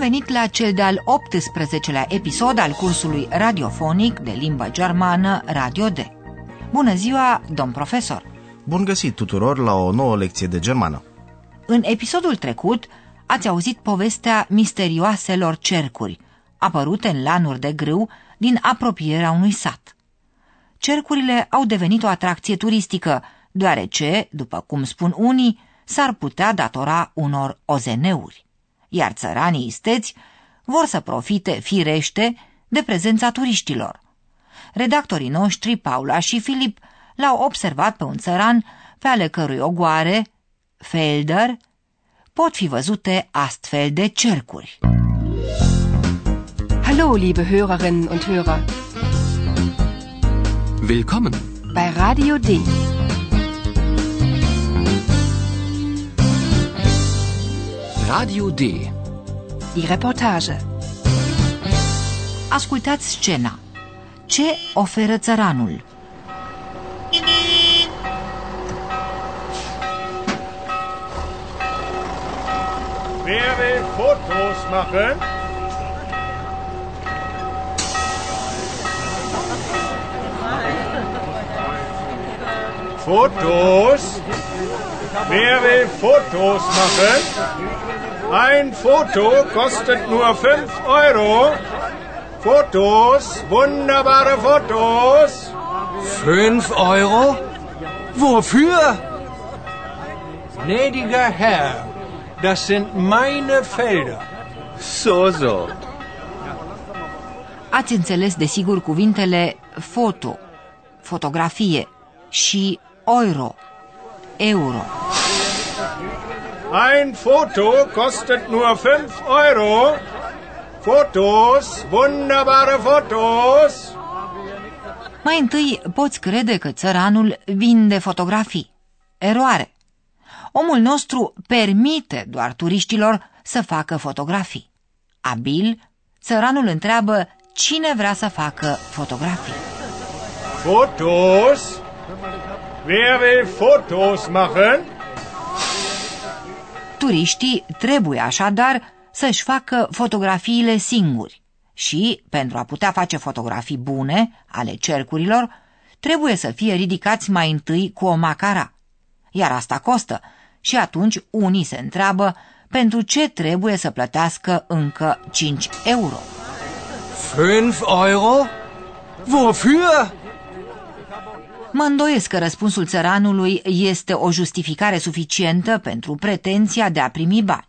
Venit la cel de-al 18-lea episod al cursului radiofonic de limbă germană Radio D. Bună ziua, domn profesor! Bun găsit tuturor la o nouă lecție de germană. În episodul trecut ați auzit povestea misterioaselor cercuri, apărute în lanuri de grâu din apropierea unui sat. Cercurile au devenit o atracție turistică, deoarece, după cum spun unii, s-ar putea datora unor ozeneuri. Iar țăranii isteți vor să profite firește de prezența turiștilor. Redactorii noștri, Paula și Filip, l-au observat pe un țăran pe ale cărui ogoare, Felder, pot fi văzute astfel de cercuri. Hallo, liebe Hörerinnen und Hörer. Willkommen. Bei Radio D. Radio D. Die Reportage. Ascultați scena. Ce oferă țăranul? Wer will Fotos machen? Fotos? Wer will Fotos machen? Ein Foto kostet nur 5 Euro. Fotos, wunderbare Fotos. Fünf Euro? Wofür? Gnädiger Herr, das sind meine Felder. So, so. Ați înțeles desigur cuvintele foto, fotografie și euro, euro. Ein Foto kostet nur 5 Euro. Fotos, wunderbare Fotos. Mai întâi poți crede că țăranul vinde fotografii. Eroare. Omul nostru permite doar turiștilor să facă fotografii. Abil, țăranul întreabă cine vrea să facă fotografii. Fotos? Wer will Fotos machen? Turiștii trebuie așadar să-și facă fotografiile singuri și, pentru a putea face fotografii bune ale cercurilor, trebuie să fie ridicați mai întâi cu o macara. Iar asta costă și atunci unii se întreabă pentru ce trebuie să plătească încă 5 euro. Fünf Euro? Wofür? Mă îndoiesc că răspunsul țăranului este o justificare suficientă pentru pretenția de a primi bani.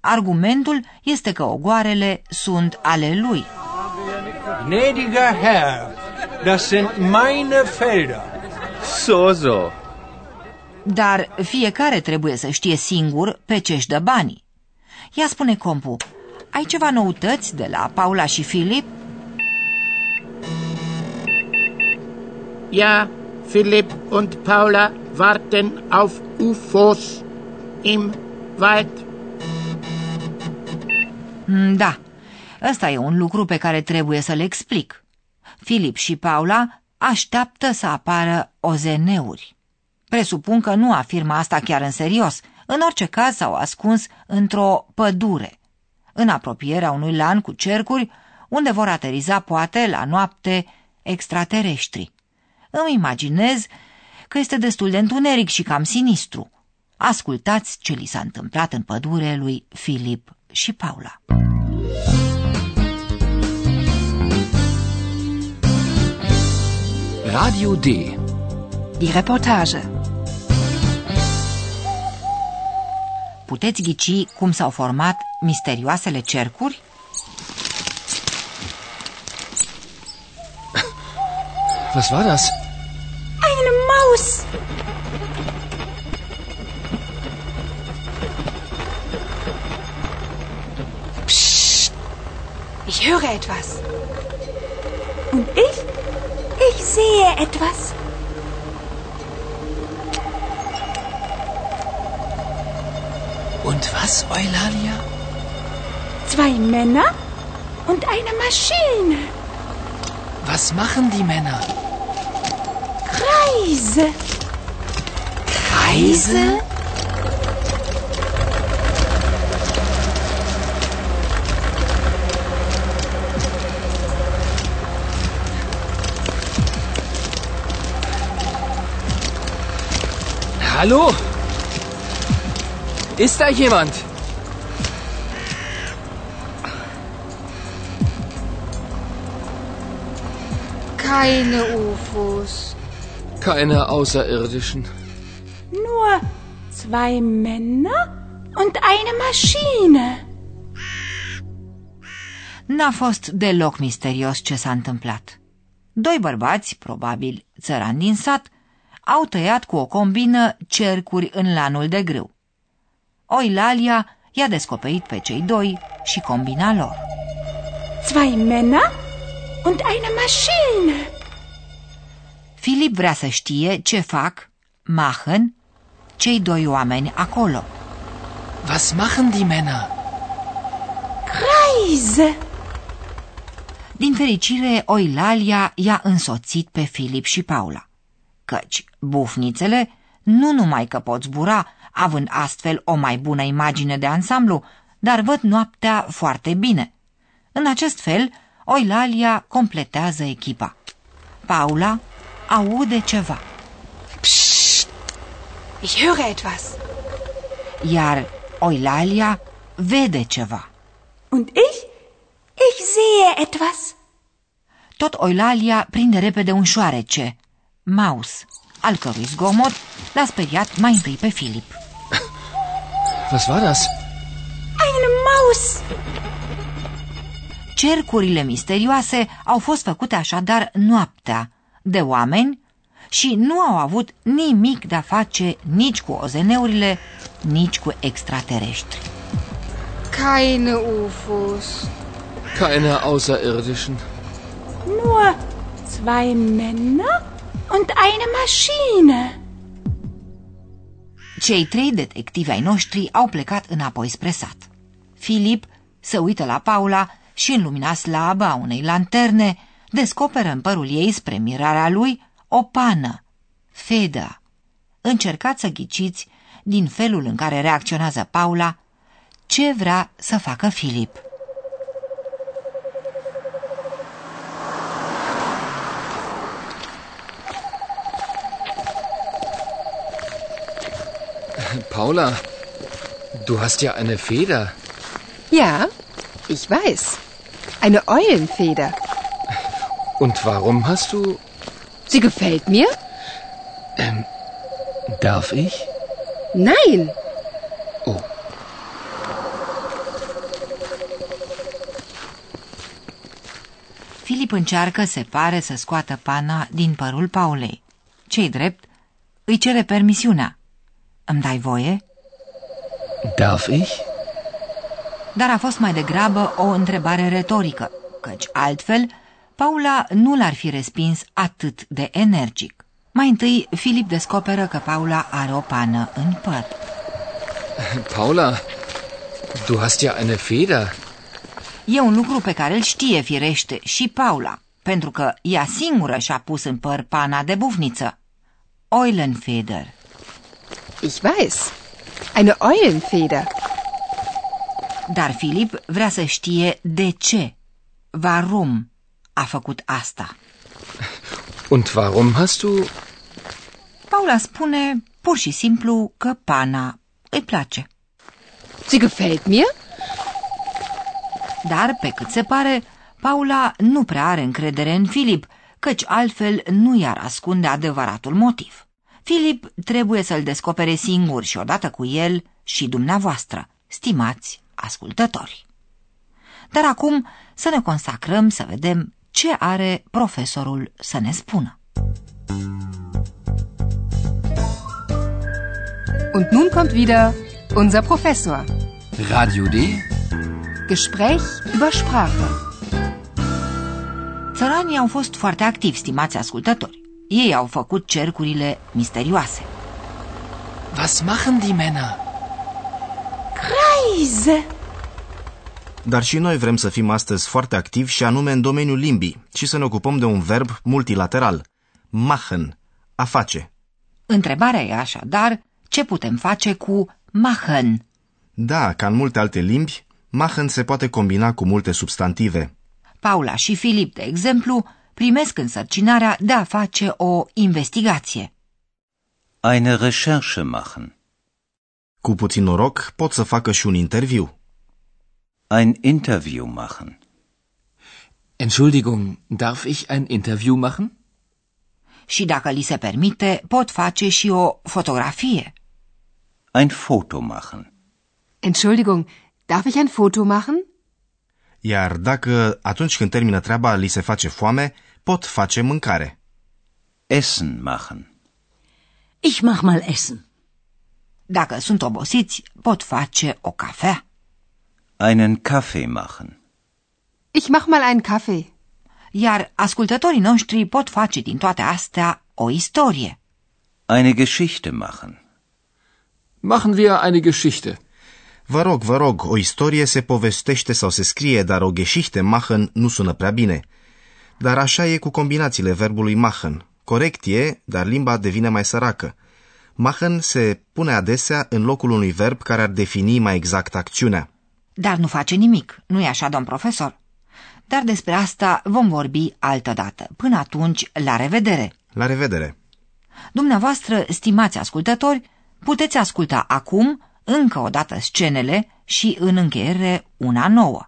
Argumentul este că ogoarele sunt ale lui. Gnädiger Herr, das sind meine Felder. So, so. Dar fiecare trebuie să știe singur pe ce își dă banii. Ia spune compu, ai ceva noutăți de la Paula și Filip? Ja, Philipp und Paula warten auf UFOs im Wald. Mm, Da, ăsta e un lucru pe care trebuie să-l explic. Filip și Paula așteaptă să apară ozeneuri. Presupun că nu afirmă asta chiar în serios. În orice caz s-au ascuns într-o pădure, în apropierea unui lan cu cercuri, unde vor ateriza poate la noapte extraterestri. Îmi imaginez că este destul de întuneric și cam sinistru. Ascultați ce li s-a întâmplat în pădure lui Filip și Paula. Radio D. Die Reportage. Puteți ghici cum s-au format misterioasele cercuri? Was war das? Ich höre etwas. Und ich? Ich sehe etwas. Und was, Eulalia? Zwei Männer und eine Maschine. Was machen die Männer? Kreise. Kreise? Hallo? Ist da jemand? Keine UFOs. Keine Außerirdischen. Nur zwei Männer und eine Maschine. N-a fost deloc misterios ce s-a întâmplat. Doi bărbați, probabil țărani din sat, au tăiat cu o combină cercuri în lanul de grâu. Oilalia i-a descoperit pe cei doi și combina lor. Zwei Männer und eine Maschine. Filip vrea să știe ce fac machen cei doi oameni acolo. Was machen die Männer? Kreise. Din fericire, Oilalia i-a însoțit pe Filip și Paula, căci bufnițele nu numai că pot zbura, având astfel o mai bună imagine de ansamblu, dar văd noaptea foarte bine. În acest fel, Oilalia completează echipa. Paula aude ceva, Psst. Ich höre etwas. iar Oilalia vede ceva. Und ich? Ich sehe etwas. Tot Oilalia prinde repede un șoarece, Maus, al cărui zgomot l-a speriat mai întâi pe Filip. Was war das? Eine Maus. Cercurile misterioase au fost făcute așadar noaptea, de oameni, și nu au avut nimic de a face nici cu ozeneurile, nici cu extraterestri. Keine UFOs. Keine Außerirdischen. Nur zwei Männer und eine Maschine. Cei trei detectivi ai noștri au plecat înapoi spre sat. Filip se uită la Paula și în lumina slabă a unei lanterne descoperă în părul ei, spre mirarea lui, o pană, feda. Încercați să ghiciți, din felul în care reacționează Paula, ce vrea să facă Filip. Paula, du hast ja eine Feder. Ja, ich weiß. Eine Eulenfeder. Und warum hast du... Sie gefällt mir? Darf ich? Nein. Oh. Filip încearcă, se pare, să scoată pana din părul Paulei. Cei drept, îi cere permisiunea. Îmi dai voie? Darf ich? Dar a fost mai degrabă o întrebare retorică, căci altfel Paula nu l-ar fi respins atât de energic. Mai întâi, Filip descoperă că Paula are o pană în păr. Paula, du hast ja eine Feder. E un lucru pe care îl știe firește și Paula, pentru că ea singură și-a pus în păr pana de bufniță. Eulenfeder. Ich weiß. Eine Eulenfeder. Dar Filip vrea să știe de ce. Warum a făcut asta. Und warum hast du... Paula spune pur și simplu că pana îi place. Sie gefällt mir? Dar, pe cât se pare, Paula nu prea are încredere în Filip, căci altfel nu i-ar ascunde adevăratul motiv. Filip trebuie să-l descopere singur și odată cu el și dumneavoastră, stimați ascultători. Dar acum să ne consacrăm să vedem ce are profesorul să ne spună. Und nun kommt wieder unser Professor. Radio D? Gespräch über Sprache. Țăranii au fost foarte activi, stimați ascultători. Ei au făcut cercurile misterioase. Was machen die Männer? Kreise. Dar și noi vrem să fim astăzi foarte activi și anume în domeniul limbii și să ne ocupăm de un verb multilateral. Machen, a face. Întrebarea e așadar, ce putem face cu machen? Da, ca în multe alte limbi, machen se poate combina cu multe substantive. Paula și Filip, de exemplu, primesc însărcinarea de a face o investigație. Eine Recherche machen. Cu puțin noroc, pot să facă și un interviu. Ein Interview machen. Entschuldigung, darf ich ein Interview machen? Și dacă li se permite, pot face și o fotografie. Ein Foto machen. Entschuldigung, darf ich ein Foto machen? Iar dacă atunci când termină treaba li se face foame, pot face mâncare. Essen machen. Ich mach mal Essen. Dacă sunt obosiți, pot face o cafea. Einen Kaffee machen. Ich mach mal einen Kaffee. Iar ascultătorii noștri pot face din toate astea o istorie. Eine Geschichte machen. Machen wir eine Geschichte. Vă rog, vă rog, o istorie se povestește sau se scrie, dar o geschichte machen nu sună prea bine. Dar așa e cu combinațiile verbului machen. Corect e, dar limba devine mai săracă. Machen se pune adesea în locul unui verb care ar defini mai exact acțiunea. Dar nu face nimic, nu-i așa, domn profesor? Dar despre asta vom vorbi altă dată. Până atunci, la revedere! La revedere! Dumneavoastră, stimați ascultători, puteți asculta acum încă o dată scenele și în încheiere una nouă.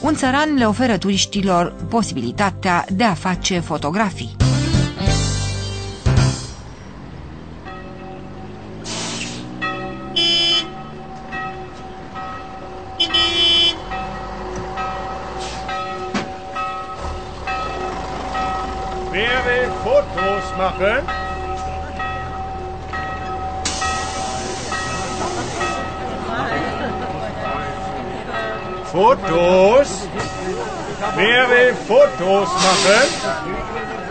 Un țăran le oferă turiștilor posibilitatea de a face fotografii. Fotos? Wer will Fotos machen?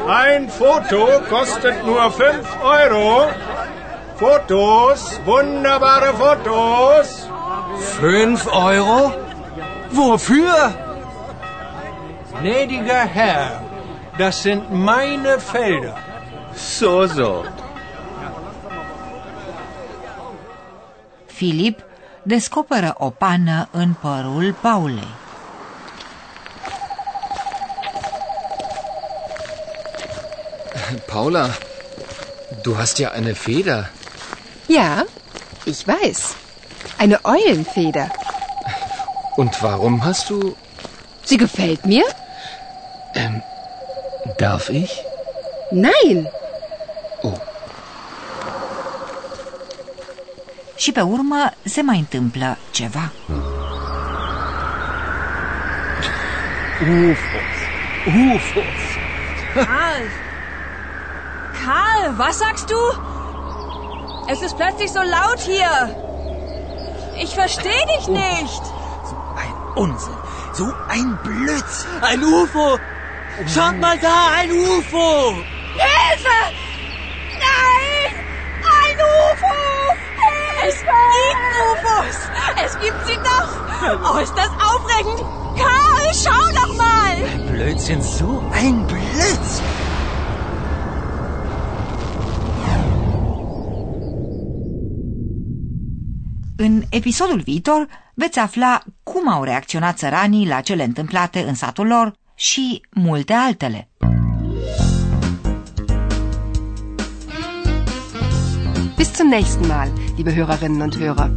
Ein Foto kostet nur 5 Euro. Fotos, wunderbare Fotos. Fünf Euro? Wofür? Gnädiger Herr, das sind meine Felder. So, so. Filip descoperă o pană în părul Paulei. Paula, du hast ja eine Feder. Ja, ich weiß. Eine Eulenfeder. Und warum hast du... Sie gefällt mir? Ähm, darf ich? Nein. Și pe urmă se mai întâmplă ceva. UFOs. UFOs. Karl! Karl, was sagst du? Es ist plötzlich so laut hier. Ich verstehe dich nicht. Ein Unsinn. So ein Blödsinn. Ein UFO. Schaut mal da, ein UFO. Es gibt UFOs! Es gibt sie doch! Oh, ist das aufregend! Karl, schau doch mal! Blödsinn, so ein Blödsinn. În episodul viitor veți afla cum au reacționat țăranii la cele întâmplate în satul lor și multe altele. Bis zum nächsten Mal, liebe Hörerinnen und Hörer.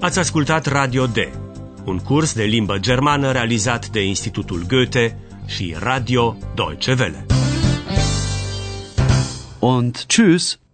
Ați ascultat Radio D, un curs de limbă germană realizat de Institutul Goethe și Radio Deutsche Welle. Und tschüss.